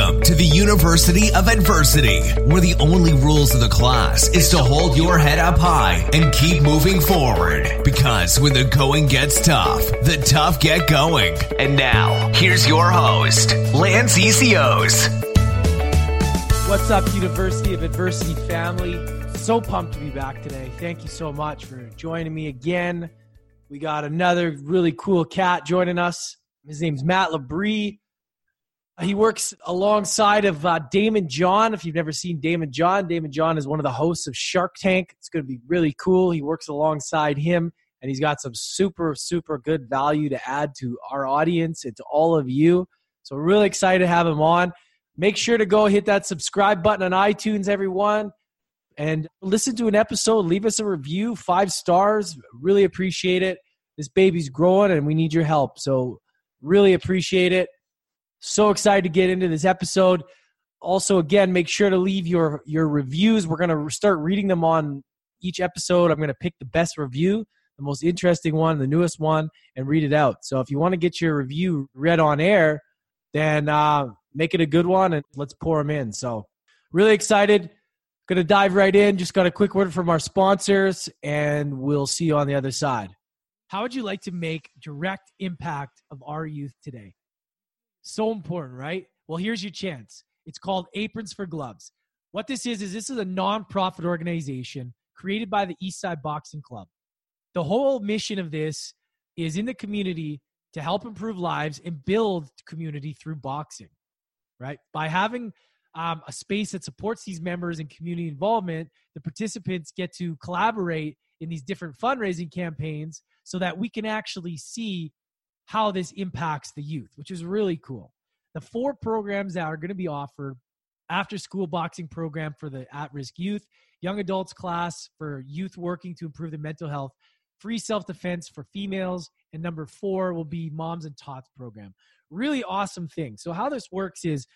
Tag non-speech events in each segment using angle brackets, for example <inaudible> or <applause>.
Welcome to the University of Adversity, where the only rules of the class is to hold your head up high and keep moving forward. Because when the going gets tough, the tough get going. And now, here's your host, Lance ECOs. What's up, University of Adversity family? So pumped to be back today. Thank you so much for joining me again. We got another really cool cat joining us. His name's Matt Labrie. He works alongside of uh, Daymond John. If you've never seen Daymond John, Daymond John is one of the hosts of Shark Tank. It's going to be really cool. He works alongside him, and he's got some super, super good value to add to our audience and to all of you. So we're really excited to have him on. Make sure to go hit that subscribe button on iTunes, everyone, and listen to an episode. Leave us a review, five stars. Really appreciate it. This baby's growing, and we need your help. So really appreciate it. So excited to get into this episode. Also, again, make sure to leave your your reviews. We're gonna start reading them on each episode. I'm gonna pick the best review, the most interesting one, the newest one, and read it out. So if you want to get your review read on air, then uh, make it a good one and let's pour them in. So really excited. Gonna dive right in. Just got a quick word from our sponsors, and we'll see you on the other side. How would you like to make direct impact of our youth today? So important, right? Well, here's your chance. It's called Aprons for Gloves. What this is, is this is a nonprofit organization created by the Eastside Boxing Club. The whole mission of this is in the community to help improve lives and build community through boxing, right? By having um, a space that supports these members and community involvement, the participants get to collaborate in these different fundraising campaigns so that we can actually see how this impacts the youth, which is really cool. The four programs that are going to be offered after school boxing program for the at risk youth, young adults class for youth working to improve their mental health, free self defense for females, and number four will be moms and tots program. Really awesome thing. So, how this works is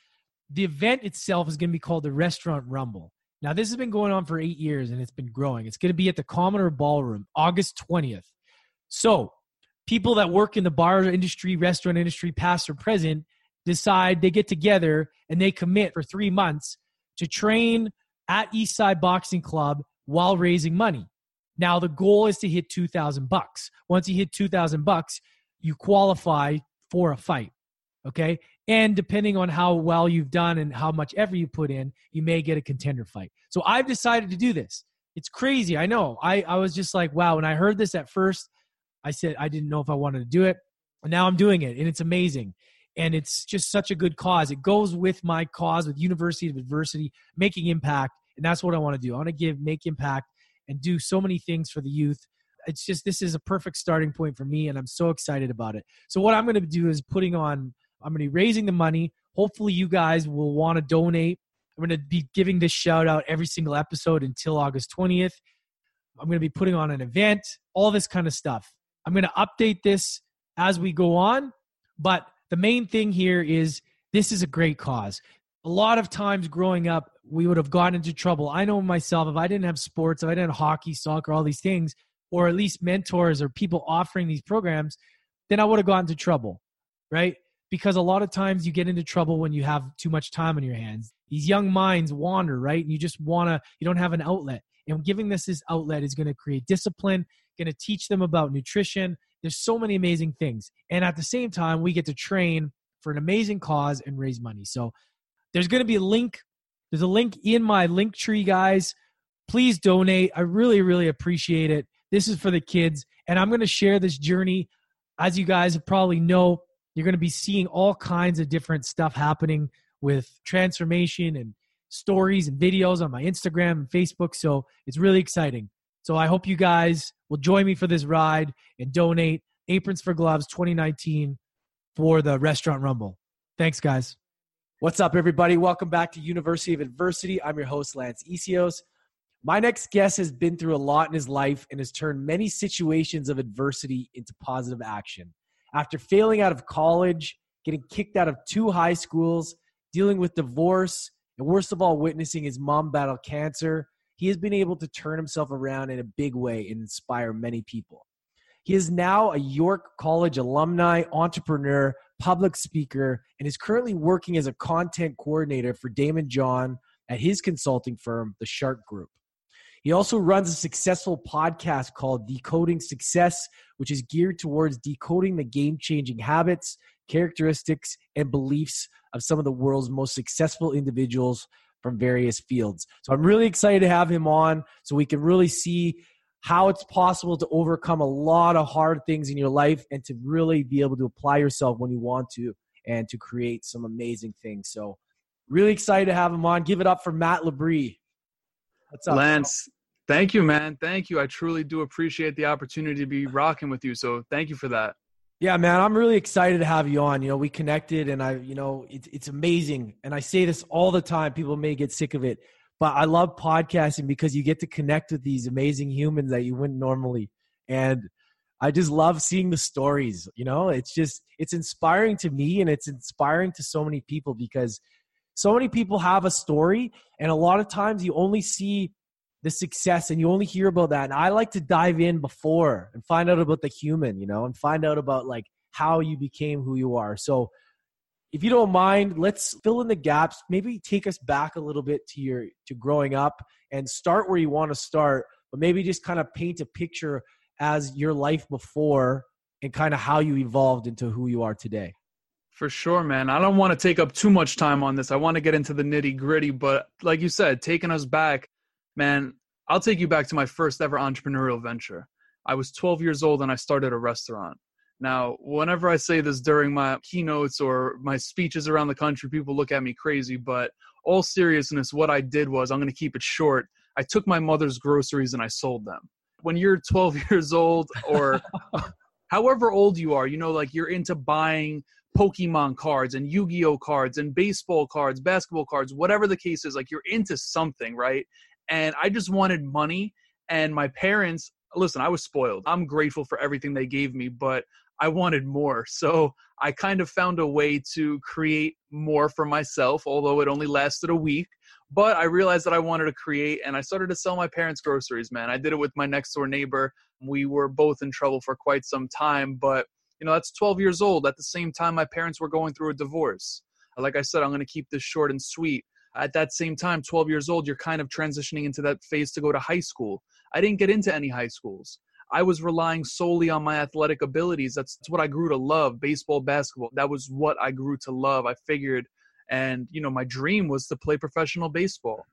the event itself is going to be called the Restaurant Rumble. Now, this has been going on for eight years and it's been growing. It's going to be at the Commodore Ballroom, August 20th. So, people that work in the bar industry, restaurant industry, past or present, decide they get together and they commit for three months to train at Eastside Boxing Club while raising money. Now the goal is to hit 2000 bucks. Once you hit 2000 bucks, you qualify for a fight. Okay? And depending on how well you've done and how much effort you put in, you may get a contender fight. So I've decided to do this. It's crazy. I know. I, I was just like, wow. When I heard this at first, I said I didn't know if I wanted to do it. And now I'm doing it, and it's amazing. And it's just such a good cause. It goes with my cause with University of Adversity, making impact. And that's what I want to do. I want to give, make impact, and do so many things for the youth. It's just, this is a perfect starting point for me, and I'm so excited about it. So, what I'm going to do is putting on, I'm going to be raising the money. Hopefully, you guys will want to donate. I'm going to be giving this shout out every single episode until August 20th. I'm going to be putting on an event, all this kind of stuff. I'm going to update this as we go on, but the main thing here is this is a great cause. A lot of times growing up, we would have gotten into trouble. I know myself, if I didn't have sports, if I didn't have hockey, soccer, all these things, or at least mentors or people offering these programs, then I would have gotten into trouble, right? Because a lot of times you get into trouble when you have too much time on your hands. These young minds wander, right? And you just want to, you don't have an outlet. And giving this this outlet is going to create discipline, going to teach them about nutrition. There's so many amazing things. And at the same time, we get to train for an amazing cause and raise money. So there's going to be a link. There's a link in my link tree, guys. Please donate. I really, really appreciate it. This is for the kids. And I'm going to share this journey. As you guys probably know, you're going to be seeing all kinds of different stuff happening with transformation and stories and videos on my Instagram and Facebook. So it's really exciting. So I hope you guys will join me for this ride and donate Aprons for Gloves 2019 for the Restaurant Rumble. Thanks, guys. What's up, everybody? Welcome back to University of Adversity. I'm your host, Lance Essihos. My next guest has been through a lot in his life and has turned many situations of adversity into positive action. After failing out of college, getting kicked out of two high schools, dealing with divorce, and worst of all, witnessing his mom battle cancer, he has been able to turn himself around in a big way and inspire many people. He is now a York College alumni, entrepreneur, public speaker, and is currently working as a content coordinator for Daymond John at his consulting firm, the Shark Group. He also runs a successful podcast called Decoding Success, which is geared towards decoding the game changing habits, characteristics, and beliefs of some of the world's most successful individuals from various fields. So I'm really excited to have him on so we can really see how it's possible to overcome a lot of hard things in your life and to really be able to apply yourself when you want to and to create some amazing things. So really excited to have him on. Give it up for Matt Labrie. What's up, Lance? Thank you, man. Thank you. I truly do appreciate the opportunity to be rocking with you. So thank you for that. Yeah, man, I'm really excited to have you on. You know, we connected and I, you know, it's it's amazing. And I say this all the time. People may get sick of it, but I love podcasting because you get to connect with these amazing humans that you wouldn't normally. And I just love seeing the stories, you know? It's just it's inspiring to me and it's inspiring to so many people because so many people have a story and a lot of times you only see the success and you only hear about that and i like to dive in before and find out about the human you know and find out about like how you became who you are so if you don't mind let's fill in the gaps maybe take us back a little bit to your to growing up and start where you want to start but maybe just kind of paint a picture as your life before and kind of how you evolved into who you are today for sure, man. I don't want to take up too much time on this. I want to get into the nitty gritty, but like you said, taking us back Man, I'll take you back to my first ever entrepreneurial venture. I was 12 years old and I started a restaurant. Now, whenever I say this during my keynotes or my speeches around the country, people look at me crazy, but all seriousness, what I did was I'm going to keep it short. I took my mother's groceries and I sold them. When you're <laughs> 12 years old or <laughs> however old you are, you know, like you're into buying Pokemon cards and Yu Gi Oh cards and baseball cards, basketball cards, whatever the case is, like you're into something, right? And I just wanted money. And my parents, listen, I was spoiled. I'm grateful for everything they gave me, but I wanted more. <laughs> So I kind of found a way to create more for myself, although it only lasted a week. But I realized that I wanted to create and I started to sell my parents' groceries, man. I did it with my next door neighbor. We were both in trouble for quite some time, but you know, that's 12 years old. At the same time, my parents were going through a divorce. Like I said, I'm going to keep this short and sweet at that same time 12 years old you're kind of transitioning into that phase to go to high school. I didn't get into any high schools. I was relying solely on my athletic abilities. That's, that's what i grew to love baseball basketball. That was what i grew to love i figured. And you know my dream was to play professional baseball.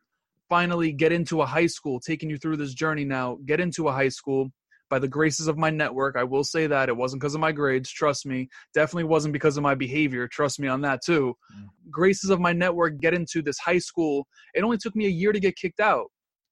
Finally get into a high school taking you through this journey now get into a high school by the graces of my network. I will say that it wasn't because of my grades, trust me. Definitely wasn't because of my behavior, trust me on that too. Mm. Graces of my network get into this high school. It only took me a year to get kicked out.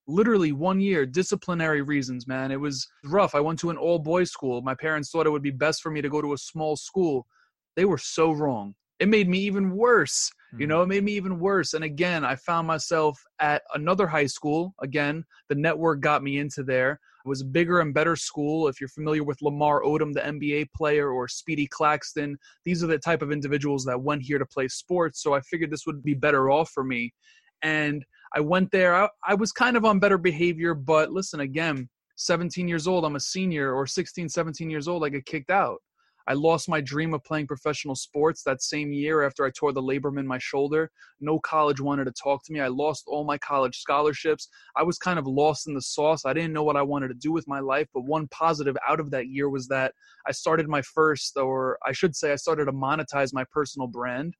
Literally one year, disciplinary reasons, man. It was rough. I went to an all boys school. My parents thought it would be best for me to go to a small school. They were so wrong. It made me even worse. You mm. know, it made me even worse. And again, I found myself at another high school. Again, the network got me into there. Was a bigger and better school. If you're familiar with Lamar Odom, the NBA player, or Speedy Claxton, these are the type of individuals that went here to play sports. So I figured this would be better off for me. And I went there. I, I was kind of on better behavior, but listen, again, 17 years old, I'm a senior, or 16, 17 years old, I get kicked out. I lost my dream of playing professional sports that same year after I tore the labrum in my shoulder. No college wanted to talk to me. I lost all my college scholarships. I was kind of lost in the sauce. I didn't know what I wanted to do with my life. But one positive out of that year was that I started my first, or I should say, I started to monetize my personal brand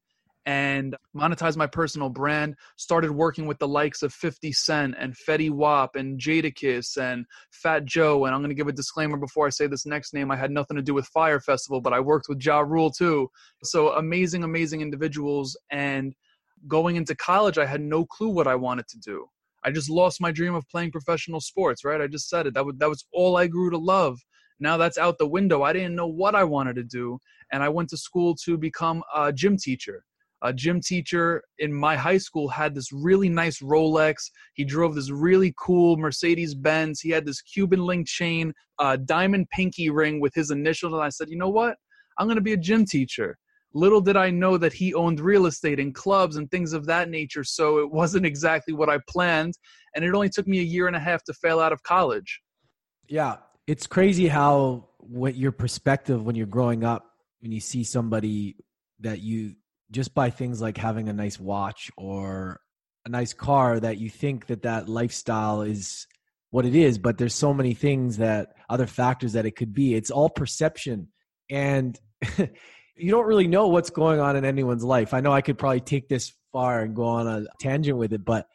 and monetize my personal brand. Started working with the likes of 50 Cent and Fetty Wap and Jadakiss and Fat Joe. And I'm going to give a disclaimer before I say this next name. I had nothing to do with Fyre Festival, but I worked with Ja Rule too. So amazing, amazing individuals. And going into college, I had no clue what I wanted to do. I just lost my dream of playing professional sports, right? I just said it. That was, that was all I grew to love. Now that's out the window. I didn't know what I wanted to do. And I went to school to become a gym teacher a gym teacher in my high school had this really nice Rolex. He drove this really cool Mercedes Benz. He had this Cuban link chain, a diamond pinky ring with his initials. And I said, you know what? I'm going to be a gym teacher. Little did I know that he owned real estate and clubs and things of that nature. So it wasn't exactly what I planned. And it only took me a year and a half to fail out of college. Yeah. It's crazy how what your perspective when you're growing up, when you see somebody that you just by things like having a nice watch or a nice car that you think that that lifestyle is what it is but there's so many things that other factors that it could be. It's all perception. And <laughs> you don't really know what's going on in anyone's life. I know i could probably take this far and go on a tangent with it but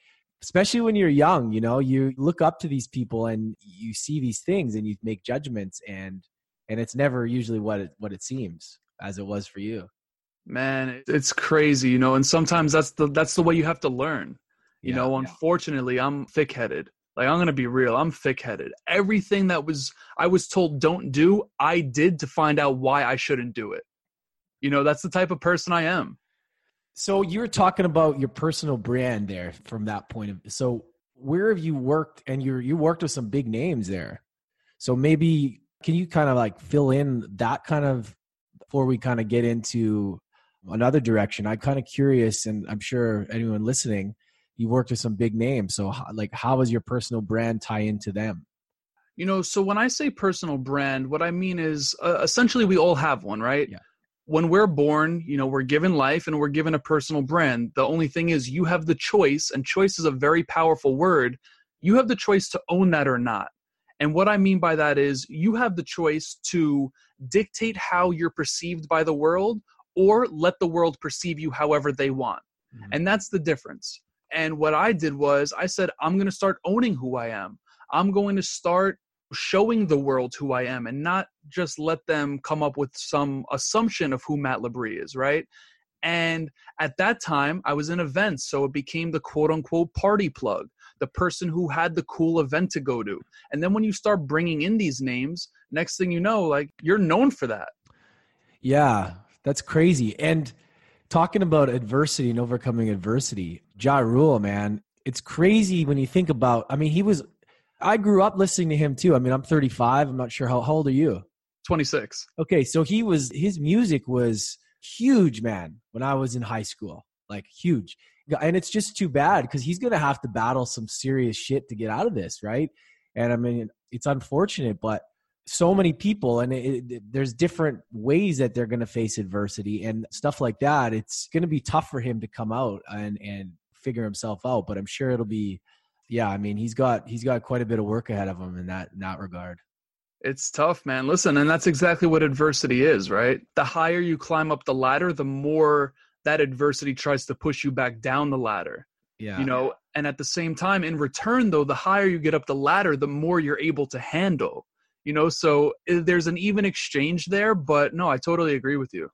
especially when you're young you know you look up to these people and you see these things and you make judgments and and it's never usually what it what it seems as it was for you man it's crazy you know and sometimes that's the that's the way you have to learn. You yeah, know unfortunately yeah. i'm thick-headed. Like i'm gonna be real i'm thick-headed. Everything that was i was told don't do i did to find out why i shouldn't do it. You know that's the type of person i am. So you were talking about your personal brand there from that point of so where have you worked and you you worked with some big names there. So maybe can you kind of like fill in that kind of before we kind of get into another direction i'm kind of curious and i'm sure anyone listening you worked with some big names so like how does your personal brand tie into them you know so when i say personal brand what i mean is uh, essentially we all have one right yeah when we're born, you know, we're given life and we're given a personal brand. The only thing is you have the choice, and choice is a very powerful word. You have the choice to own that or not. And what I mean by that is you have the choice to dictate how you're perceived by the world or let the world perceive you however they want. Mm-hmm. And that's the difference. And what I did was I said, I'm going to start owning who I am. I'm going to start showing the world who I am and not just let them come up with some assumption of who Matt Labrie is, right? And at that time, I was in events, so it became the quote unquote party plug, the person who had the cool event to go to. And then when you start bringing in these names, next thing you know, like you're known for that. Yeah, that's crazy. And talking about adversity and overcoming adversity, Ja Rule, man, it's crazy when you think about. I mean, he was I grew up listening to him too. I mean, I'm 35. I'm not sure how, how old are you? 26. Okay, so he was his music was huge, man. When I was in high school, like huge, and it's just too bad because he's gonna have to battle some serious shit to get out of this, right? And I mean, it's unfortunate, but so many people, and it, it, there's different ways that they're gonna face adversity and stuff like that. It's gonna be tough for him to come out and and figure himself out, but I'm sure it'll be yeah, I mean, he's got he's got quite a bit of work ahead of him in that in that regard. It's tough, man. Listen, and that's exactly what adversity is, right? The higher you climb up the ladder, the more that adversity tries to push you back down the ladder. Yeah. You know, and at the same time, in return, though, the higher you get up the ladder, the more you're able to handle. You know, so eh, there's an even exchange there, but no, I totally agree with you.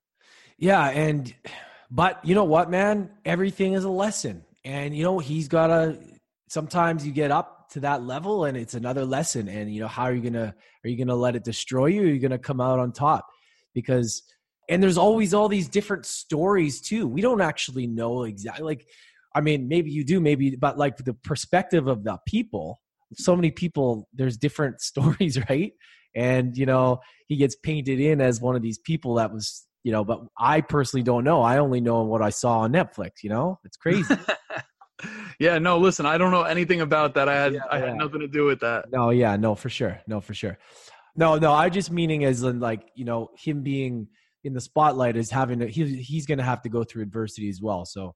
Yeah, and but you know what, man? Everything is a lesson. And you know, he's got a sometimes you get up to that level and it's another lesson and you know how are you gonna are you gonna let it destroy you or are you gonna come out on top because and there's always all these different stories too we don't actually know exactly like i mean maybe you do maybe but like the perspective of the people so many people there's different <laughs> stories right and you know he gets painted in as one of these people that was you know but i personally don't know i only know what i saw on netflix you know it's crazy <laughs> yeah, no, listen, I don't know anything about that. I had yeah, I had yeah. nothing to do with that. No, yeah, no, for sure. No, for sure. No, no, I just meaning as in like, you know, him being in the spotlight is having to he, he's going to have to go through adversity as well. So,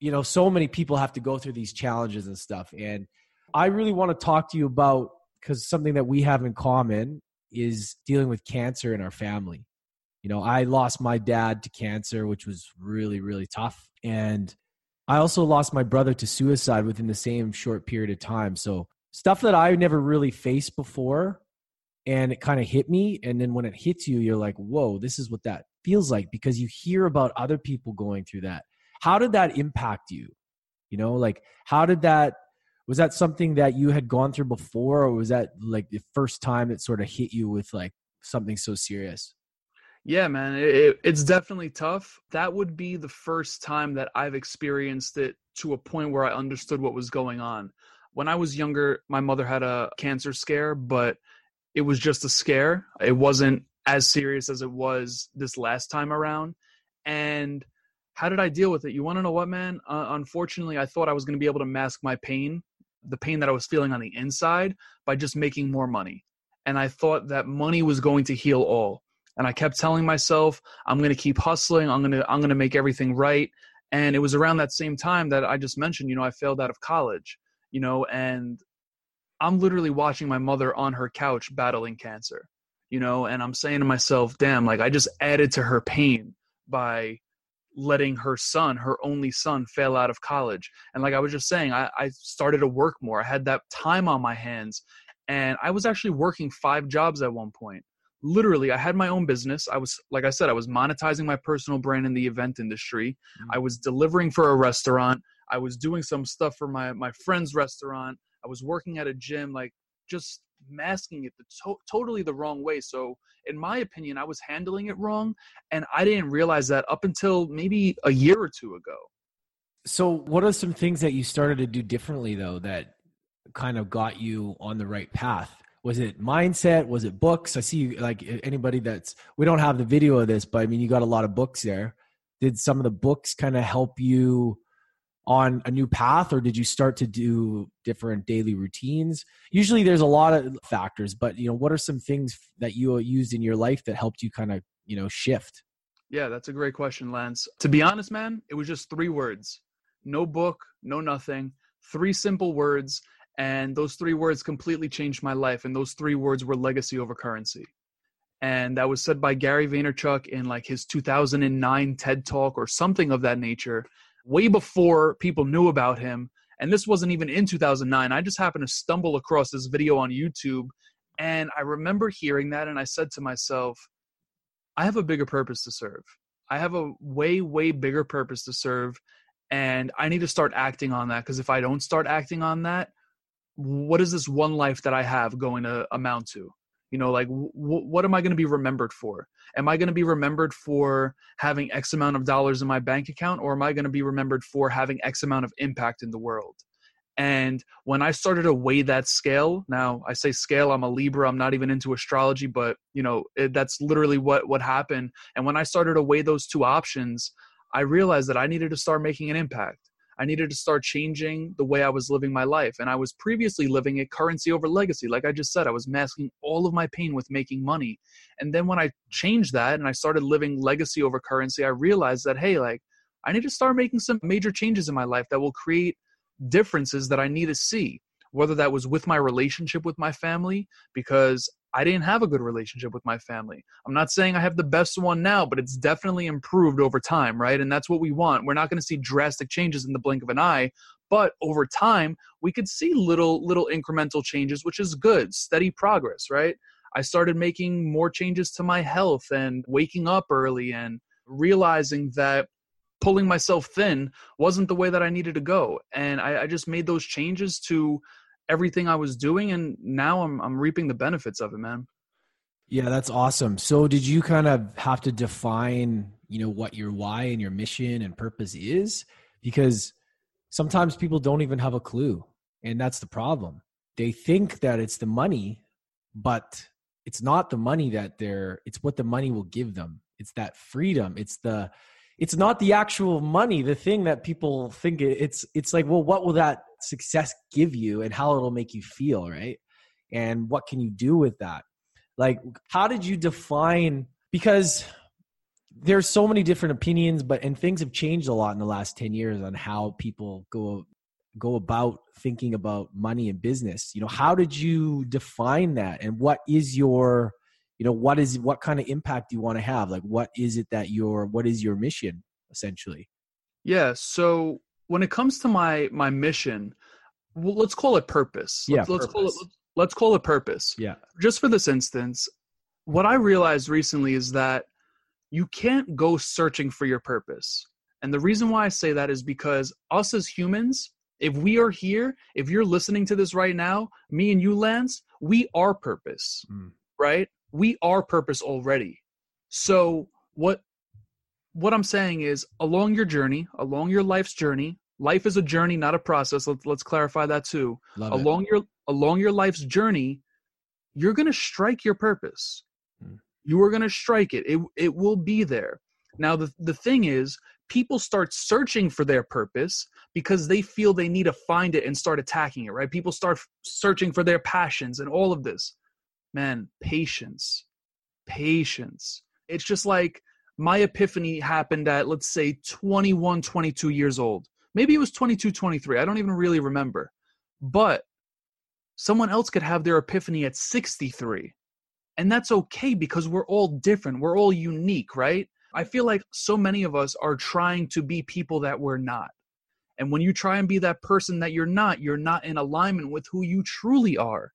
you know, so many people have to go through these challenges and stuff and I really want to talk to you about cuz something that we have in common is dealing with cancer in our family. You know, I lost my dad to cancer, which was really really tough and I also lost my brother to suicide within the same short period of time. So stuff that I never really faced before and it kind of hit me. And then when it hits you, you're like, whoa, this is what that feels like because you hear about other people going through that. How did that impact you? You know, like how did that was that something that you had gone through before or was that like the first time it sort of hit you with like something so serious? Yeah, man, it, it's definitely tough. That would be the first time that I've experienced it to a point where I understood what was going on. When I was younger, my mother had a cancer scare, but it was just a scare. It wasn't as serious as it was this last time around. And how did I deal with it? You want to know what, man? Uh, unfortunately, I thought I was going to be able to mask my pain, the pain that I was feeling on the inside, by just making more money. And I thought that money was going to heal all and I kept telling myself, I'm going to keep hustling. I'm going to I'm going to make everything right. And it was around that same time that I just mentioned, you know, I failed out of college, you know, and I'm literally watching my mother on her couch battling cancer, you know, and I'm saying to myself, damn, like I just added to her pain by letting her son, her only son, fail out of college. And like I was just saying, I, I started to work more. I had that time on my hands. And I was actually working five jobs at one point. Literally, I had my own business. I was, like I said, I was monetizing my personal brand in the event industry. Mm-hmm. I was delivering for a restaurant. I was doing some stuff for my my friend's restaurant. I was working at a gym. Like just masking it the to- totally the wrong way. So, in my opinion, I was handling it wrong, and I didn't realize that up until maybe a year or two ago. So, what are some things that you started to do differently, though, that kind of got you on the right path? Was it mindset? Was it books? I see, like anybody that's we don't have the video of this, but I mean, you got a lot of books there. Did some of the books kind of help you? On a new path or did you start to do different daily routines? Usually there's a lot of factors but you know what are some things that you uh, used in your life that helped you kind of you know shift? Yeah that's a great question lance. To be honest man it was just three words. No book no nothing. Three simple words and those three words completely changed my life and those three words were legacy over currency. And that was said by Gary Vaynerchuk in like his 2009 TED talk or something of that nature way before people knew about him. And this wasn't even in 2009. I just happened to stumble across this video on YouTube. And I remember hearing that, and I said to myself, I have a bigger purpose to serve. I have a way, way bigger purpose to serve. And I need to start acting on that because if I don't start acting on that, what is this one life that I have going to amount to? You know like w- what am i going to be remembered for? Am i going to be remembered for having x amount of dollars in my bank account or am i going to be remembered for having x amount of impact in the world? And when i started to weigh that scale now i say scale i'm a libra i'm not even into astrology but you know it, that's literally what what happened. And when i started to weigh those two options i realized that i needed to start making an impact I needed to start changing the way I was living my life. And I was previously living a currency over legacy. Like I just said, I was masking all of my pain with making money. And then when I changed that and I started living legacy over currency, I realized that, hey, like, I need to start making some major changes in my life that will create differences that I need to see whether that was with my relationship with my family, because I didn't have a good relationship with my family. I'm not saying I have the best one now, but it's definitely improved over time, right? And that's what we want. We're not going to see drastic changes in the blink of an eye, but over time, we could see little little incremental changes, which is good, steady progress, right? I started making more changes to my health and waking up early and realizing that pulling myself thin wasn't the way that I needed to go. And I, I just made those changes to everything I was doing, and now I'm I'm reaping the benefits of it, man. Yeah, that's awesome. So, did you kind of have to define, you know, what your why and your mission and purpose is? Because sometimes people don't even have a clue, and that's the problem. They think that it's the money, but it's not the money that they're. It's what the money will give them. It's that freedom. It's the it's not the actual money. The thing that people think it's it's like well what will that success give you and how it'll make you feel right? And what can you do with that? Like how did you define because there's so many different opinions but and things have changed a lot in the last 10 years on how people go go about thinking about money and business. You know how did you define that? And what is your you know what is what kind of impact do you want to have? Like what is it that your what is your mission essentially? Yeah so when it comes to my my mission well, let's call it purpose. Yeah let's, let's call it let's call it purpose. Yeah. Just for this instance what i realized recently is that you can't go searching for your purpose. And the reason why i say that is because us as humans if we are here if you're listening to this right now me and you lance we are purpose mm. right we are purpose already. So what what I'm saying is along your journey, along your life's journey, life is a journey, not a process. Let's let's clarify that too. Love along it. your along your life's journey, you're gonna strike your purpose. Hmm. You are gonna strike it. It it will be there. Now the the thing is, people start searching for their purpose because they feel they need to find it and start attacking it, right? People start searching for their passions and all of this man, patience. patience. It's just like my epiphany happened at, let's say, 21, 22 years old. Maybe it was 22, 23. I don't even really remember. But someone else could have their epiphany at 63. And that's okay because we're all different. We're all unique, right? I feel like so many of us are trying to be people that we're not. And when you try and be that person that you're not, you're not in alignment with who you truly are.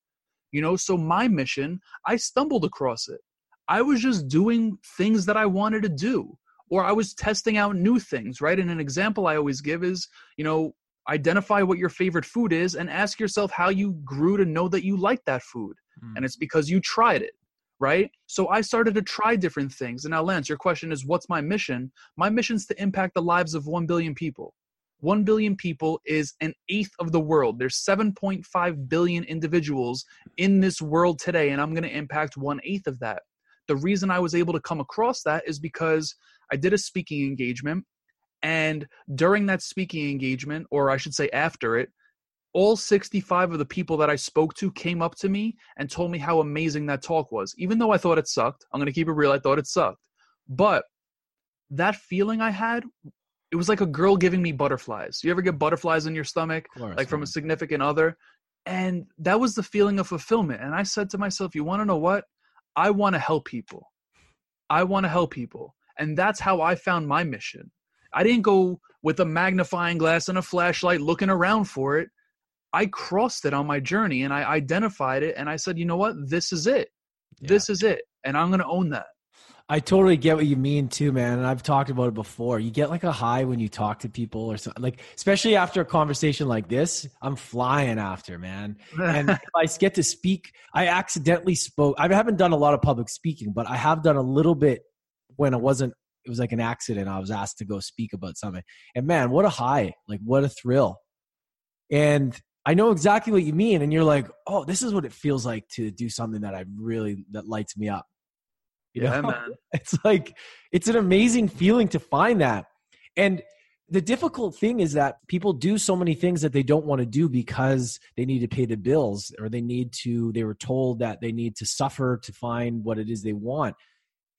You know, so my mission, I stumbled across it. I was just doing things that I wanted to do, or I was testing out new things, right? And an example I always give is, you know, identify what your favorite food is and ask yourself how you grew to know that you like that food. Mm. And it's because you tried it, right? So I started to try different things. And now, Lance, your question is what's my mission? My mission is to impact the lives of 1 billion people. 1 billion people is an eighth of the world. There's 7.5 billion individuals in this world today, and I'm going to impact one eighth of that. The reason I was able to come across that is because I did a speaking engagement, and during that speaking engagement, or I should say after it, all 65 of the people that I spoke to came up to me and told me how amazing that talk was. Even though I thought it sucked, I'm going to keep it real, I thought it sucked. But that feeling I had it was like a girl giving me butterflies. You ever get butterflies in your stomach, course, like from man. a significant other? And that was the feeling of fulfillment. And I said to myself, you want to know what? I want to help people. I want to help people. And that's how I found my mission. I didn't go with a magnifying glass and a flashlight looking around for it. I crossed it on my journey and I identified it and I said, you know what? This is it. Yeah. This is it. And I'm going to own that. I totally get what you mean too, man. And I've talked about it before. You get like a high when you talk to people or something like, especially after a conversation like this, I'm flying after, man. <laughs> And if I get to speak, I accidentally spoke. I haven't done a lot of public speaking, but I have done a little bit when it wasn't, it was like an accident. I was asked to go speak about something. And man, what a high, like what a thrill. And I know exactly what you mean. And you're like, oh, this is what it feels like to do something that I really, that lights me up. You yeah, know? man. <laughs> It's like it's an amazing feeling to find that. And the difficult thing is that people do so many things that they don't want to do because they need to pay the bills or they need to they were told that they need to suffer to find what it is they want.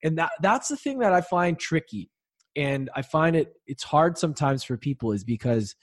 And that that's the thing that I find tricky. And I find it it's hard sometimes for people is because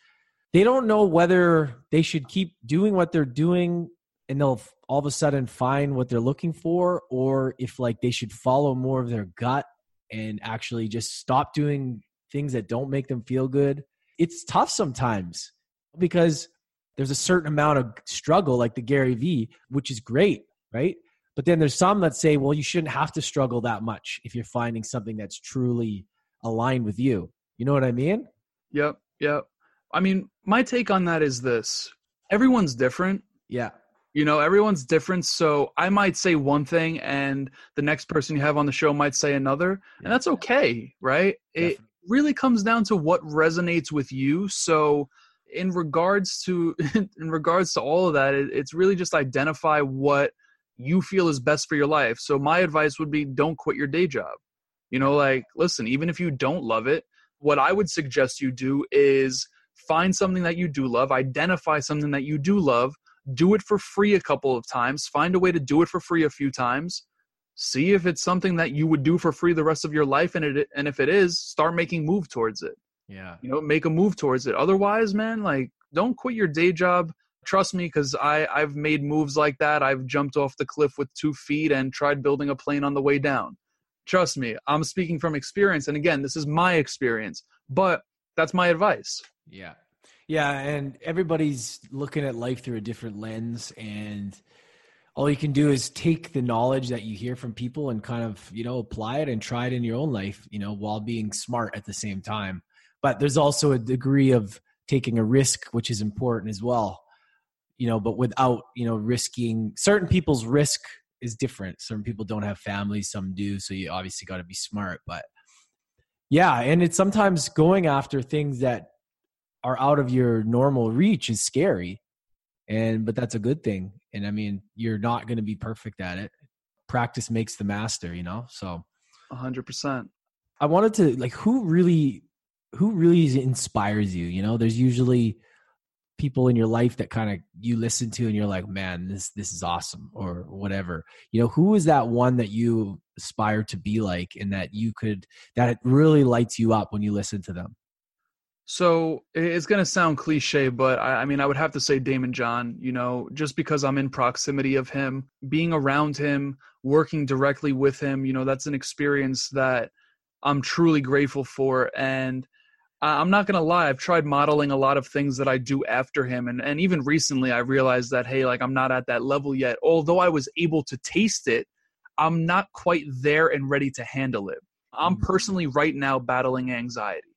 they don't know whether they should keep doing what they're doing and they'll all of a sudden find what they're looking for or if like they should follow more of their gut and actually just stop doing things that don't make them feel good. It's tough sometimes because there's a certain amount of struggle like the gary vee which is great right? But then there's some that say well you shouldn't have to struggle that much if you're finding something that's truly aligned with you. You know what i mean? Yep yep. I mean my take on that is this. Everyone's different. Yeah you know, everyone's different. So I might say one thing and the next person you have on the show might say another. Yeah. And that's okay, right? Definitely. It really comes down to what resonates with you. So in regards to <laughs> in regards to all of that, it, it's really just identify what you feel is best for your life. So my advice would be don't quit your day job. You know, like listen, even if you don't love it, what I would suggest you do is find something that you do love, identify something that you do love, do it for free a couple of times, find a way to do it for free a few times, see if it's something that you would do for free the rest of your life and it and if it is, start making move towards it. Yeah. You know, make a move towards it. Otherwise, man, like don't quit your day job. Trust me cuz I I've made moves like that. I've jumped off the cliff with 2 feet and tried building a plane on the way down. Trust me, I'm speaking from experience and again, this is my experience, but that's my advice. Yeah. Yeah, and everybody's looking at life through a different lens and all you can do is take the knowledge that you hear from people and kind of, you know, apply it and try it in your own life, you know, while being smart at the same time. But there's also a degree of taking a risk which is important as well. You know, but without, you know, risking certain people's risk is different. Certain people don't have families, some do, so you obviously got to be smart, but yeah, and it's sometimes going after things that are out of your normal reach is scary and but that's a good thing and i mean you're not going to be perfect at it practice makes the master you know so 100% i wanted to like who really who really inspires you you know there's usually people in your life that kind of you listen to and you're like, man, this this is awesome or whatever. You know, who is that one that you aspire to be like and that you could that it really lights you up when you listen to them? So it's going to sound cliche, but I, I, mean, I would have to say Daymond John, you know, just because I'm in proximity of him, being around him, working directly with him, you know, that's an experience that I'm truly grateful for. And I'm not going to lie, I've tried modeling a lot of things that I do after him. And, and even recently, I realized that, hey, like I'm not at that level yet. Although I was able to taste it, I'm not quite there and ready to handle it. I'm mm. personally right now battling anxiety.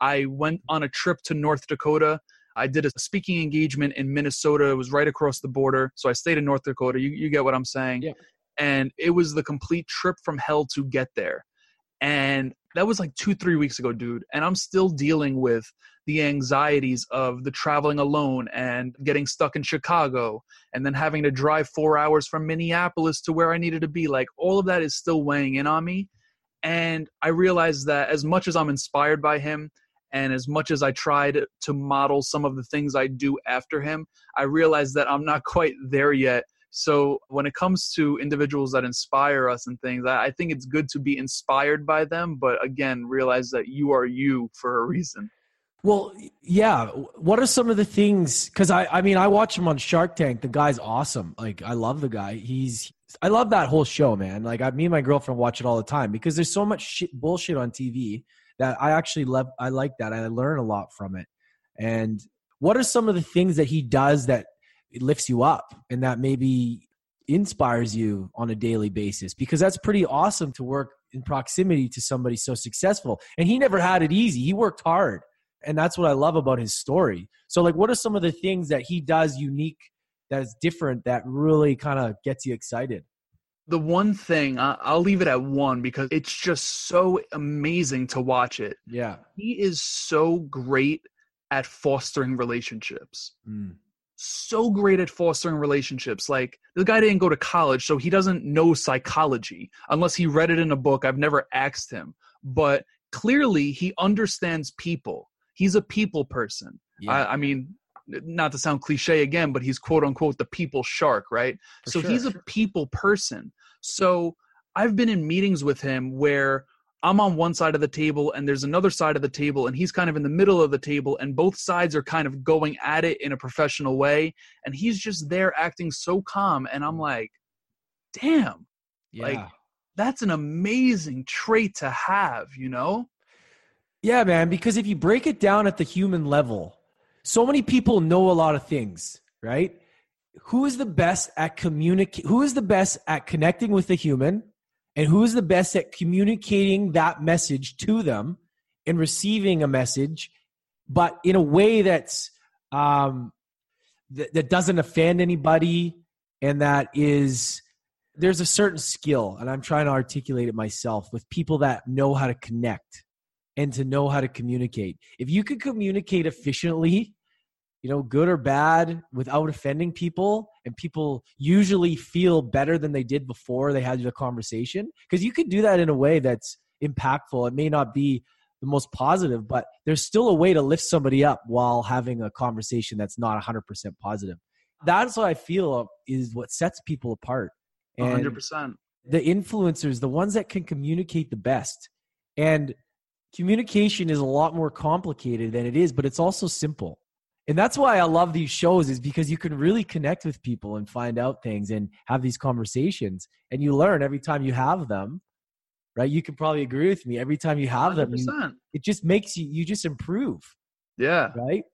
I went on a trip to North Dakota. I did a speaking engagement in Minnesota. It was right across the border. So I stayed in North Dakota. You, you get what I'm saying? Yeah. And it was the complete trip from hell to get there. And that was like two, three weeks ago, dude. And I'm still dealing with the anxieties of the traveling alone and getting stuck in Chicago and then having to drive four hours from Minneapolis to where I needed to be. Like all of that is still weighing in on me. And I realized that as much as I'm inspired by him, and as much as I tried to model some of the things I do after him, I realized that I'm not <laughs> quite there yet. So when it comes to individuals that inspire us and things, I think it's good to be inspired by them, but again, realize that you are you for a reason. Well, yeah. What are some of the things? Because I, I mean, I watch him on Shark Tank. The guy's awesome. Like, I love the guy. He's, I love that whole show, man. Like, I, me and my girlfriend watch it all the time because there's so much shit, bullshit on TV that I actually love. I like that. I learn a lot from it. And what are some of the things that he does that lifts you up and that maybe inspires you on a daily basis? Because that's pretty awesome to work in proximity to somebody so successful. And he never had it easy. He worked hard. And that's what I love about his story. So, like, what are some of the things that he does unique that is different that really kind of gets you excited? The one thing I'll leave it at one because it's just so amazing to watch it. Yeah. He is so great at fostering relationships. Mm. So great at fostering relationships. Like the guy didn't go to college, so he doesn't know psychology unless he read it in a book. I've never asked him, but clearly he understands people. He's a people person. Yeah. I, I mean, not to sound cliche again, but he's quote unquote the people shark, right? For so sure. he's a people person. So I've been in meetings with him where I'm on one side of the table and there's another side of the table and he's kind of in the middle of the table and both sides are kind of going at it in a professional way and he's just there acting so calm and I'm like damn yeah. like that's an amazing trait to have you know yeah man because if you break it down at the human level so many people know a lot of things, right? Who is the best at communicate? Who is the best at connecting with the human, and who is the best at communicating that message to them and receiving a message, but in a way that's um, that, that doesn't offend anybody and that is there's a certain skill, and I'm trying to articulate it myself with people that know how to connect and to know how to communicate. If you could communicate efficiently you know, good or bad, without offending people, and people usually feel better than they did before they had the conversation. Because you could do that in a way that's impactful. It may not be the most positive, but there's still a way to lift somebody up while having a conversation that's not 100% positive. That's what I feel is what sets people apart. And 100%. The influencers, the ones that can communicate the best. And communication is a lot more complicated than it is, but it's also simple and that's why I love these shows is because you can really connect with people and find out things and have these conversations and you learn every time you have them right? You can probably agree with me. Every time you have 100%. them you, it just makes you you just improve yeah. right?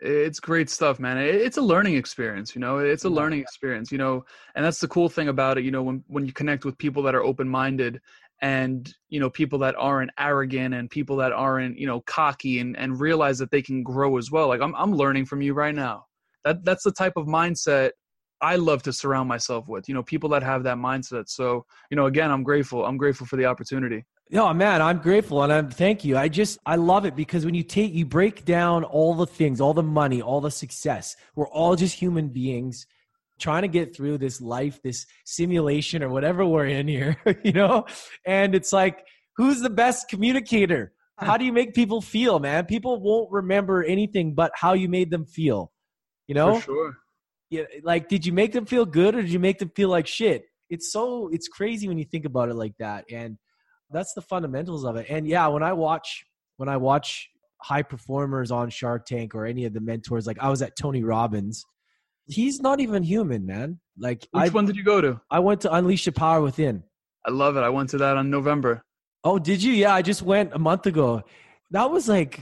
It's great stuff man. It's a learning experience you know? It's a learning experience you know? And that's the cool thing about it you know when when you connect with people that are open minded and you know people that aren't arrogant and people that aren't you know cocky and and realize that they can grow as well. Like i'm i'm learning from you right now. That that's the type of mindset i love to surround myself with you know people that have that mindset. So you know again i'm grateful. I'm grateful for the opportunity. No man i'm grateful and i'm thank you. I just i love it because when you take you break down all the things all the money all the success we're all just human beings trying to get through this life, this simulation or whatever we're in here, <laughs> you know? And it's like, who's the best communicator? How do you make people feel, man? People won't remember anything but how you made them feel. You know, For sure. yeah, like did you make them feel good or did you make them feel like shit? It's so it's crazy when you think about it like that, and that's the fundamentals of it. And yeah, when I watch when I watch high performers on Shark Tank or any of the mentors, like I was at Tony Robbins, he's not even human, man. Like Which I one did you go to? I went to Unleash the Power Within. I love it. I went to that on November. Oh, did you? Yeah, I just went a month ago. That was like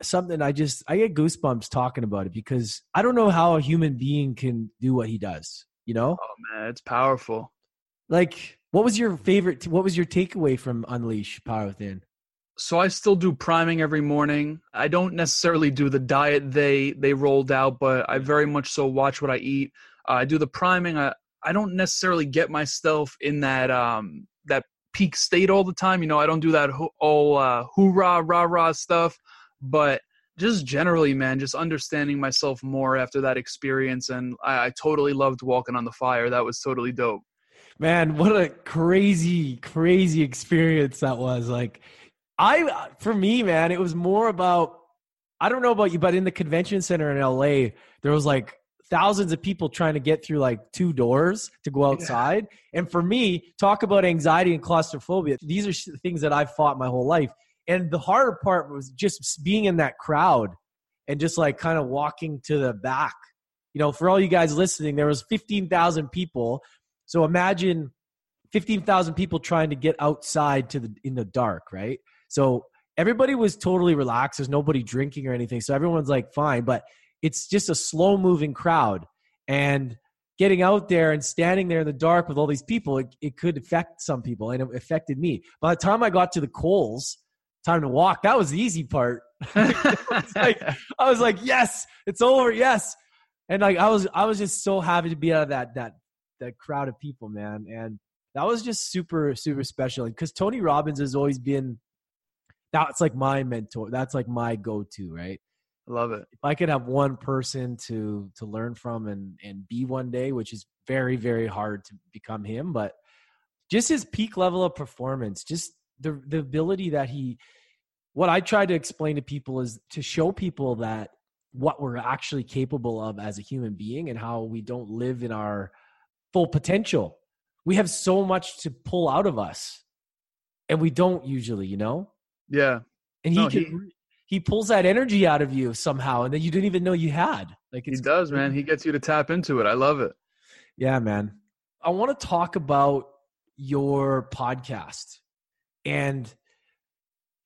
something I just I get goosebumps talking about it because I don't know how a human being can do what he does. You know, Oh man, it's powerful. like what was your favorite? What was your takeaway from Unleash Power Within? So I still do priming every morning. I don't necessarily do the diet they they rolled out, but I very much so watch what I eat. Uh, I do the priming. I I don't necessarily get myself in that um that peak state all the time. You know, I don't do that ho- all uh, hoorah rah rah stuff, but just generally, man, just understanding myself more after that experience, and I, I totally loved walking on the fire. That was totally dope. Man, what a crazy, crazy experience that was. Like, I, for me, man, it was more about, I don't know about you, but in the convention center in LA, there was like thousands of people trying to get through like two doors to go outside. And for me, talk about anxiety and claustrophobia. These are things that I've fought my whole life. And the harder part was just being in that crowd and just like kind of walking to the back. You know, for all you guys listening, there was 15,000 people. So imagine 15,000 people trying to get outside to the in the dark, right? So everybody was totally relaxed. There's nobody drinking or anything. So everyone's like fine, but it's just a slow moving crowd and getting out there and standing there in the dark with all these people, it, it could affect some people and it affected me. By the time I got to the coals, time to walk, that was the easy part. <laughs> Like, I was like, yes, it's over. Yes. And like, I was, I was just so happy to be out of that, that, that crowd of people, man. And that was just super, super special. Because Tony Robbins has always been, that's like my mentor. That's like my go-to, right? I love it. If I could have one person to to learn from and and be one day, which is very, very hard to become him, but just his peak level of performance, just the the ability that he what I try to explain to people is to show people that what we're actually capable of as a human being and how we don't live in our full potential. We have so much to pull out of us. And we don't usually, you know? Yeah. And he No, can he, pulls that energy out of you somehow and that you didn't even know you had. Like He does, man. He gets you to tap into it. I love it. Yeah, man. I want to talk about your podcast. And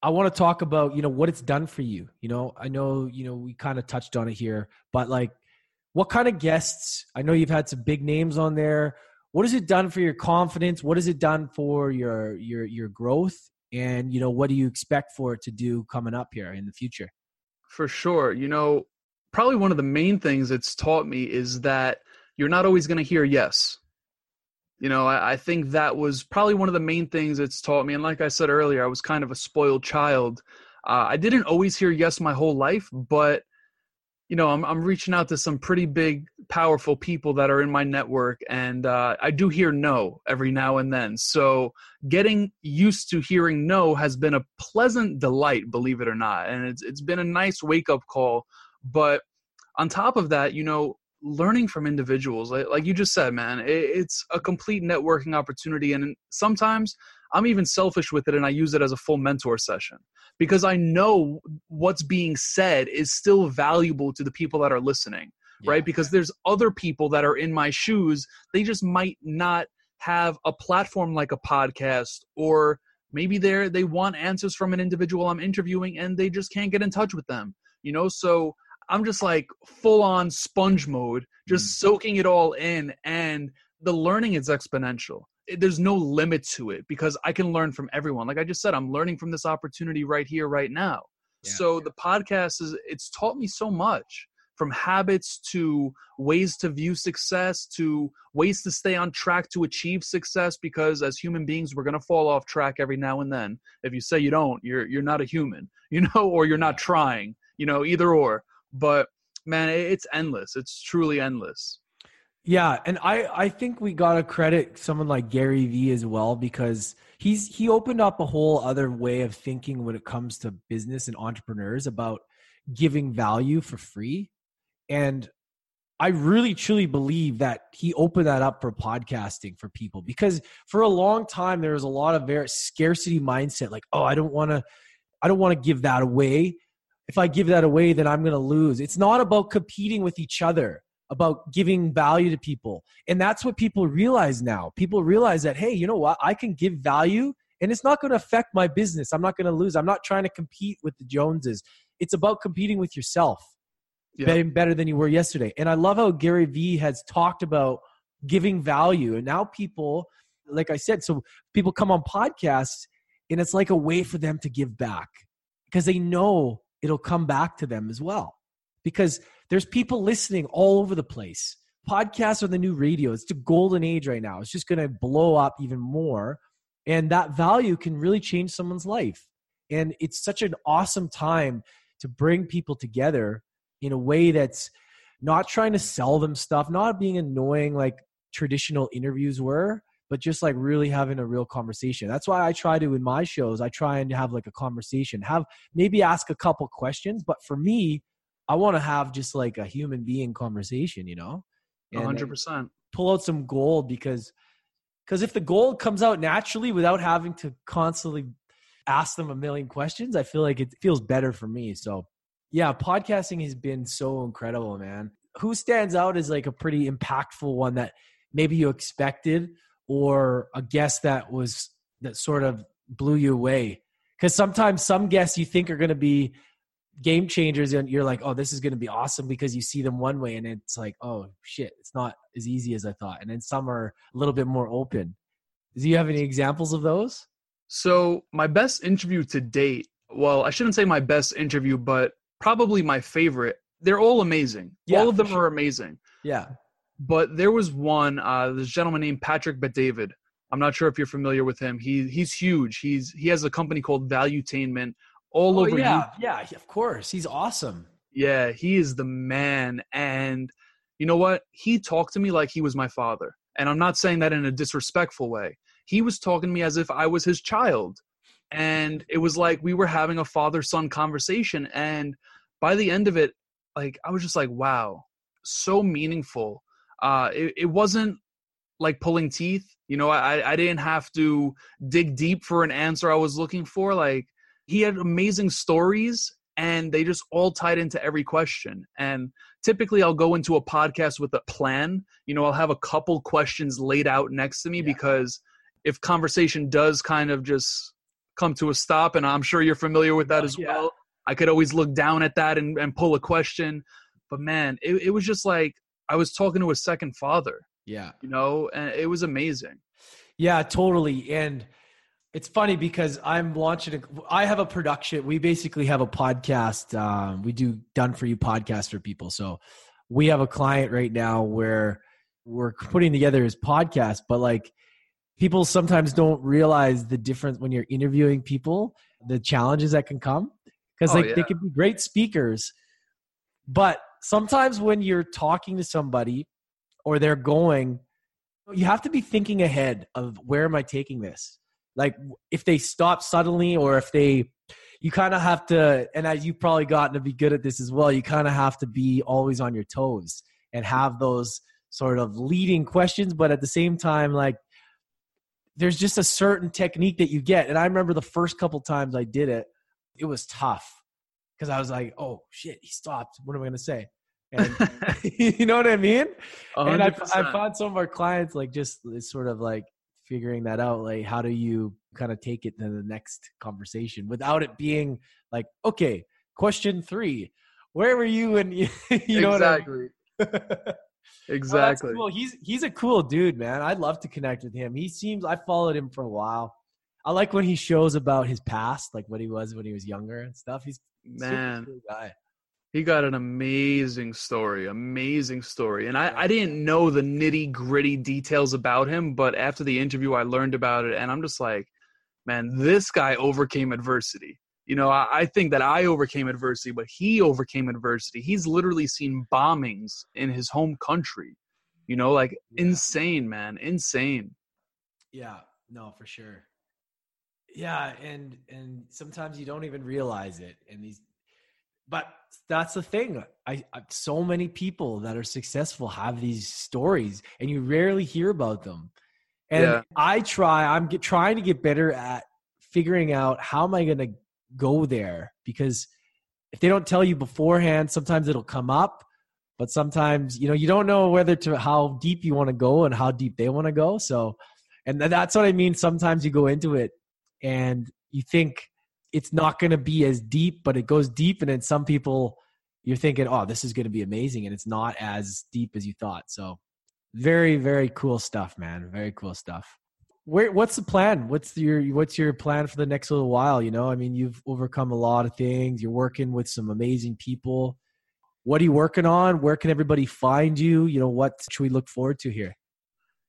I want to talk about, you know, what it's done for you. You know, I know, you know, we kind of touched on it here, but like what kind of guests? I know you've had some big names on there. What has it done for your confidence? What has it done for your your your growth? And you know, what do you expect for it to do coming up here in the future? For sure. You know, probably one of the main things it's taught me is that you're not always going to hear yes. You know, I, I think that was probably one of the main things it's taught me. And like I said earlier, I was kind of a spoiled child. Uh, I didn't always hear yes my whole life, but you know, I'm I'm reaching out to some pretty big, powerful people that are in my network, and uh, I do hear no every now and then. So getting used to hearing no has been a pleasant delight, believe it or not, and it's it's been a nice wake up call. But on top of that, you know, learning from individuals, like, like you just said, man, it, it's a complete networking opportunity, and sometimes I'm even selfish with it, and I use it as a full mentor session because I know what's being said is still valuable to the people that are listening, right? Because there's other people that are in my shoes, they just might not have a platform like a podcast or maybe they're they want answers from an individual I'm interviewing and they just can't get in touch with them. You know, so I'm just like full on sponge mode, just mm. soaking it all in and the learning is exponential there's no limit to it because I can learn from everyone. Like I just said, I'm learning from this opportunity right here, right now. Yeah. So the podcast is it's taught me so much from habits to ways to view success to ways to stay on track to achieve success because as human beings we're going to fall off track every now and then if you say you don't you're you're not a human <laughs> you know or you're not trying you know either or but man it's endless it's truly endless Yeah, and I I think we got to credit someone like Gary Vee as well because he's he opened up a whole other way of thinking when it comes to business and entrepreneurs about giving value for free. And I really truly believe that he opened that up for podcasting for people because for a long time there was a lot of very scarcity mindset like oh I don't want to I don't want to give that away. If I give that away then I'm going to lose. It's not about competing with each other about giving value to people and that's what people realize now people realize that hey you know what I can give value and it's not going to affect my business I'm not going to lose I'm not trying to compete with the Joneses it's about competing with yourself Yeah. being better than you were yesterday. And I love how Gary Vee has talked about giving value. And now people, like I said, so people come on podcasts and it's like a way for them to give back because they know it'll come back to them as well. Because there's people listening all over the place. Podcasts are the new radio. It's the golden age right now. It's just going to blow up even more. And that value can really change someone's life. And it's such an awesome time to bring people together in a way that's not trying to sell them stuff, not being annoying like traditional interviews were, but just like really having a real conversation. That's why I try to in my shows, I try and have like a conversation, have maybe ask a couple questions, but for me, I want to have just like a human being conversation, you know? Hundred percent. pull out some gold because because if the gold comes out naturally without having to constantly ask them a million questions, I feel like it feels better for me. So yeah, podcasting has been so incredible, man. Who stands out as like a pretty impactful one that maybe you expected or a guest that was that sort of blew you away? Because sometimes some guests you think are going to be game changers and you're like, oh, this is going to be awesome because you see them one way and it's like, oh shit, it's not as easy as I thought. And then some are a little bit more open. Do you have any examples of those? So my best interview to date. Well, I shouldn't say my best interview, but probably my favorite. They're all amazing. Yeah, all of them sure. are amazing. Yeah. But there was one. Uh, this gentleman named Patrick Bet-David. I'm not sure if you're familiar with him. He he's huge. He's he has a company called Valuetainment all Oh, over yeah. Yeah. Of course. He's awesome. Yeah, he is the man. And you know what? He talked to me like he was my father. And I'm not saying that in a disrespectful way. He was talking to me as if I was his child. And it was like we were having a father son conversation. And by the end of it, like I was just like, wow, so meaningful. Uh, it, it wasn't like pulling teeth. You know, I, I didn't have to dig deep for an answer I was looking for. Like, he had amazing stories and they just all tied into every question. And typically I'll go into a podcast with a plan. You know, I'll have a couple questions laid out next to me Yeah. because if conversation does kind of just come to a stop, and I'm sure you're familiar with that as Yeah. well, I could always look down at that and, and pull a question. But man, it, it was just like I was talking to a second father, Yeah. you know, and it was amazing. Yeah, totally. And it's funny because I'm launching. A, I have a production. We basically have a podcast. Um, we do done for you podcast for people. So we have a client right now where we're putting together his podcast, but like people sometimes don't realize the difference when you're interviewing people, the challenges that can come because Oh, like they yeah. can be great speakers, but sometimes when you're talking to somebody or they're going you have to be thinking ahead of where am I taking this? Like if they stop suddenly or if they you kind of have to and as you've probably gotten to be good at this as well, you kind of have to be always on your toes and have those sort of leading questions, but at the same time like there's just a certain technique that you get. And I remember the first couple times I did it, it was tough because I was like, "Oh shit, he stopped. What am I going to say?" And <laughs> <laughs> you know what I mean? and I, I 100%. found some of our clients like just sort of like figuring that out like how do you kind of take it to the next conversation without it being like okay question three where were you and you, <laughs> you know exactly. what I mean? <laughs> Exactly. cool. he's he's a cool dude man i'd love to connect with him he seems i followed him for a while i like when he shows about his past like what he was when he was younger and stuff he's Man. cool guy He got an amazing story, amazing story. And I, I didn't know the nitty gritty details about him, but after the interview, I learned about it. And I'm just like, man, this guy overcame adversity. You know, I, I think that I overcame adversity, but he overcame adversity. He's literally seen bombings in his home country. You know, like Yeah. insane, man, insane. Yeah, no, for sure. Yeah, and and sometimes you don't even realize it. And these but that's the thing. I, I so many people that are successful have these stories, and you rarely hear about them. And Yeah. I try. I'm get, trying to get better at figuring out how am I going to go there because if they don't tell you beforehand, sometimes it'll come up, but sometimes you know you don't know whether to how deep you want to go and how deep they want to go. So, and that's what I mean. Sometimes you go into it and you think it's not going to be as deep, but it goes deep, and then some people you're thinking, oh, this is going to be amazing, and it's not as deep as you thought. So, very very cool stuff, man. Very cool stuff. Where what's the plan? What's your what's your plan for the next little while? You know, I mean, you've overcome a lot of things. You're working with some amazing people. What are you working on? Where can everybody find you? You know, what should we look forward to here?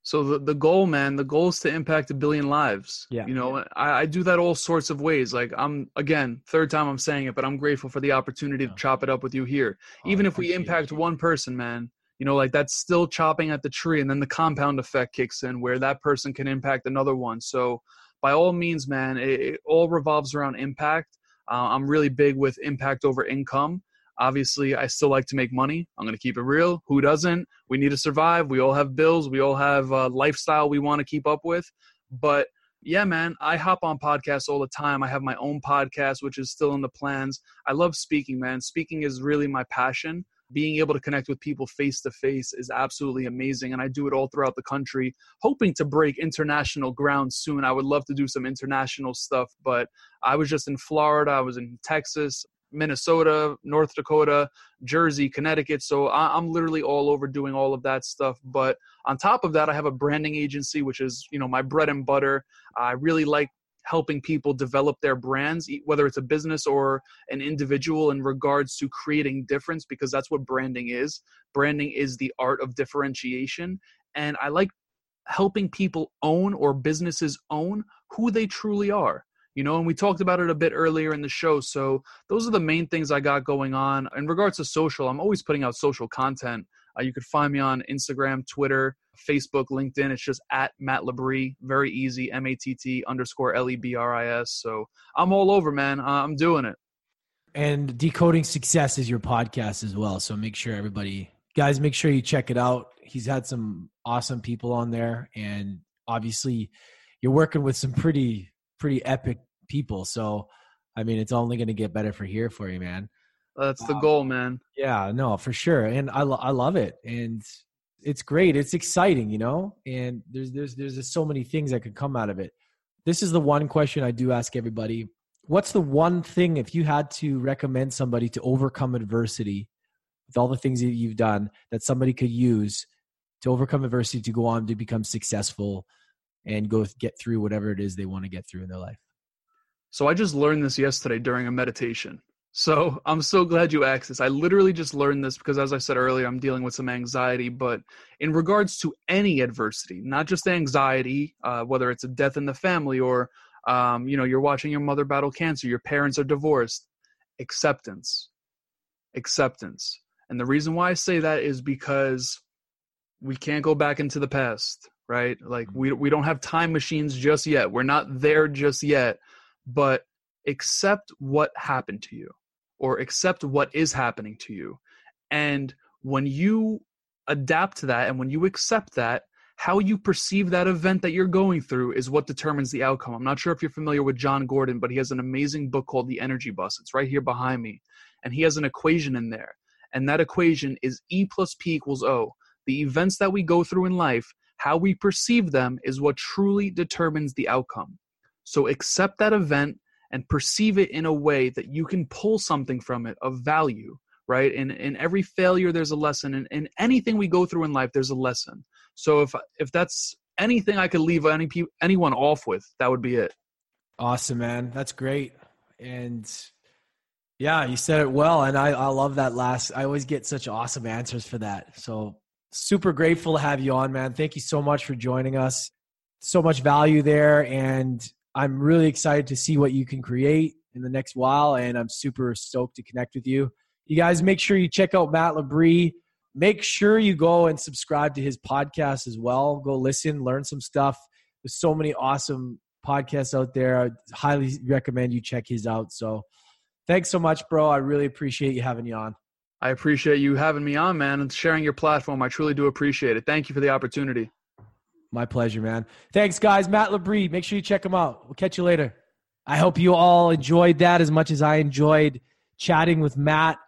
So the, the goal, man, the goal is to impact a billion lives. Yeah. You know, I, I do that all sorts of ways. Like I'm again, third time I'm saying it, but I'm grateful for the opportunity to chop it up with you here. Oh, Even if we impact one person, man, you know, like that's still chopping at the tree, and then the compound effect kicks in where that person can impact another one. So by all means, man, it, it all revolves around impact. Uh, I'm really big with impact over income. Obviously, I still like to make money. I'm going to keep it real. Who doesn't? We need to survive. We all have bills. We all have a lifestyle we want to keep up with. But yeah, man, I hop on podcasts all the time. I have my own podcast, which is still in the plans. I love speaking, man. Speaking is really my passion. Being able to connect with people face to face is absolutely amazing. And I do it all throughout the country, hoping to break international ground soon. I would love to do some international stuff, but I was just in Florida, I was in Texas, Minnesota, North Dakota, Jersey, Connecticut. So I'm literally all over doing all of that stuff. But on top of that, I have a branding agency, which is you know my bread and butter. I really like helping people develop their brands, whether it's a business or an individual, in regards to creating difference, because that's what branding is. Branding is the art of differentiation, and I like helping people own or businesses own who they truly are you know and we talked about it a bit earlier in the show so those are the main things i got going on in regards to social i'm always putting out social content uh, you could find me on instagram twitter facebook linkedin it's just at matt lebris very easy m-a-t-t underscore l-e-b-r-i-s so i'm all over man uh, i'm doing it And Decoding Success is your podcast as well. So make sure everybody, guys, make sure you check it out. He's had some awesome people on there. And obviously, you're working with some pretty, pretty epic people. So, I mean, it's only going to get better for here for you, man. that's the Wow. goal man Yeah, no, for sure. And I, lo- I love it. And it's great. It's exciting, you know, and there's, there's, there's just so many things that could come out of it. This is the one question I do ask everybody. What's the one thing, if you had to recommend somebody to overcome adversity with all the things that you've done that somebody could use to overcome adversity to go on to become successful and go get through whatever it is they want to get through in their life? So I just learned this yesterday during a meditation. So I'm so glad you asked this. I literally just learned this because, as I said earlier, I'm dealing with some anxiety. But in regards to any adversity, not just anxiety, uh, whether it's a death in the family or um, you know you're watching your mother battle cancer, your parents are divorced, acceptance, acceptance. And the reason why I say that is because we can't go back into the past, right? Like mm-hmm. we we don't have time machines just yet. We're not there just yet but accept what happened to you or accept what is happening to you. And when you adapt to that and when you accept that, how you perceive that event that you're going through is what determines the outcome. I'm not sure if you're familiar with Jon Gordon, but he has an amazing book called The Energy Bus. It's right here behind me. And he has an equation in there. And that equation is E plus P equals O. The events that we go through in life, how we perceive them is what truly determines the outcome. So accept that event and perceive it in a way that you can pull something from it of value, right? In in every failure there's a lesson and in anything we go through in life there's a lesson. So if if that's anything I could leave any anyone off with, that would be it. Awesome, man. That's great. And yeah, you said it well. And I, I love that last. I always get such awesome answers for that. So super grateful to have you on, man. Thank you so much for joining us. So much value there. And I'm really excited to see what you can create in the next while. And I'm super stoked to connect with you. You guys make sure you check out Matt LeBris. Make sure you go and subscribe to his podcast as well. Go listen, learn some stuff. There's so many awesome podcasts out there. I highly recommend you check his out. So Thanks so much, bro. I really appreciate you having you on. I appreciate you having me on, man, and sharing your platform. I truly do appreciate it. Thank you for the opportunity. My pleasure, man. Thanks, guys. Matt LeBris. Make sure you check him out. We'll catch you later. I hope you all enjoyed that as much as I enjoyed chatting with Matt.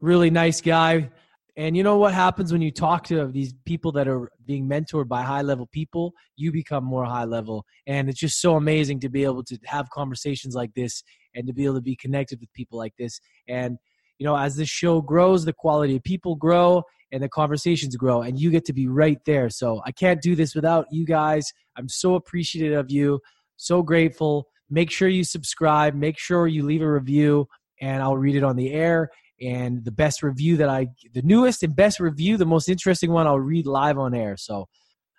Really nice guy. And you know what happens when you talk to these people that are being mentored by high level people? You become more high level. And it's just so amazing to be able to have conversations like this and to be able to be connected with people like this. And, you know, as this show grows, the quality of people grow and the conversations grow and you get to be right there. So I can't do this without you guys. I'm so appreciative of you, so grateful. Make sure you subscribe, make sure you leave a review and I'll read it on the air and the best review that I the newest and best review, the most interesting one I'll read live on air. So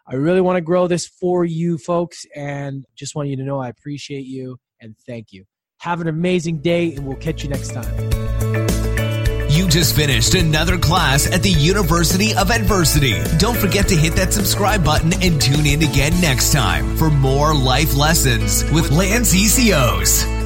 I really want to grow this for you folks and just want you to know I appreciate you and thank you. Have an amazing day and we'll catch you next time. You just finished another class at the University of Adversity. Don't forget to hit that subscribe button and tune in again next time for more life lessons with Lance ECOs.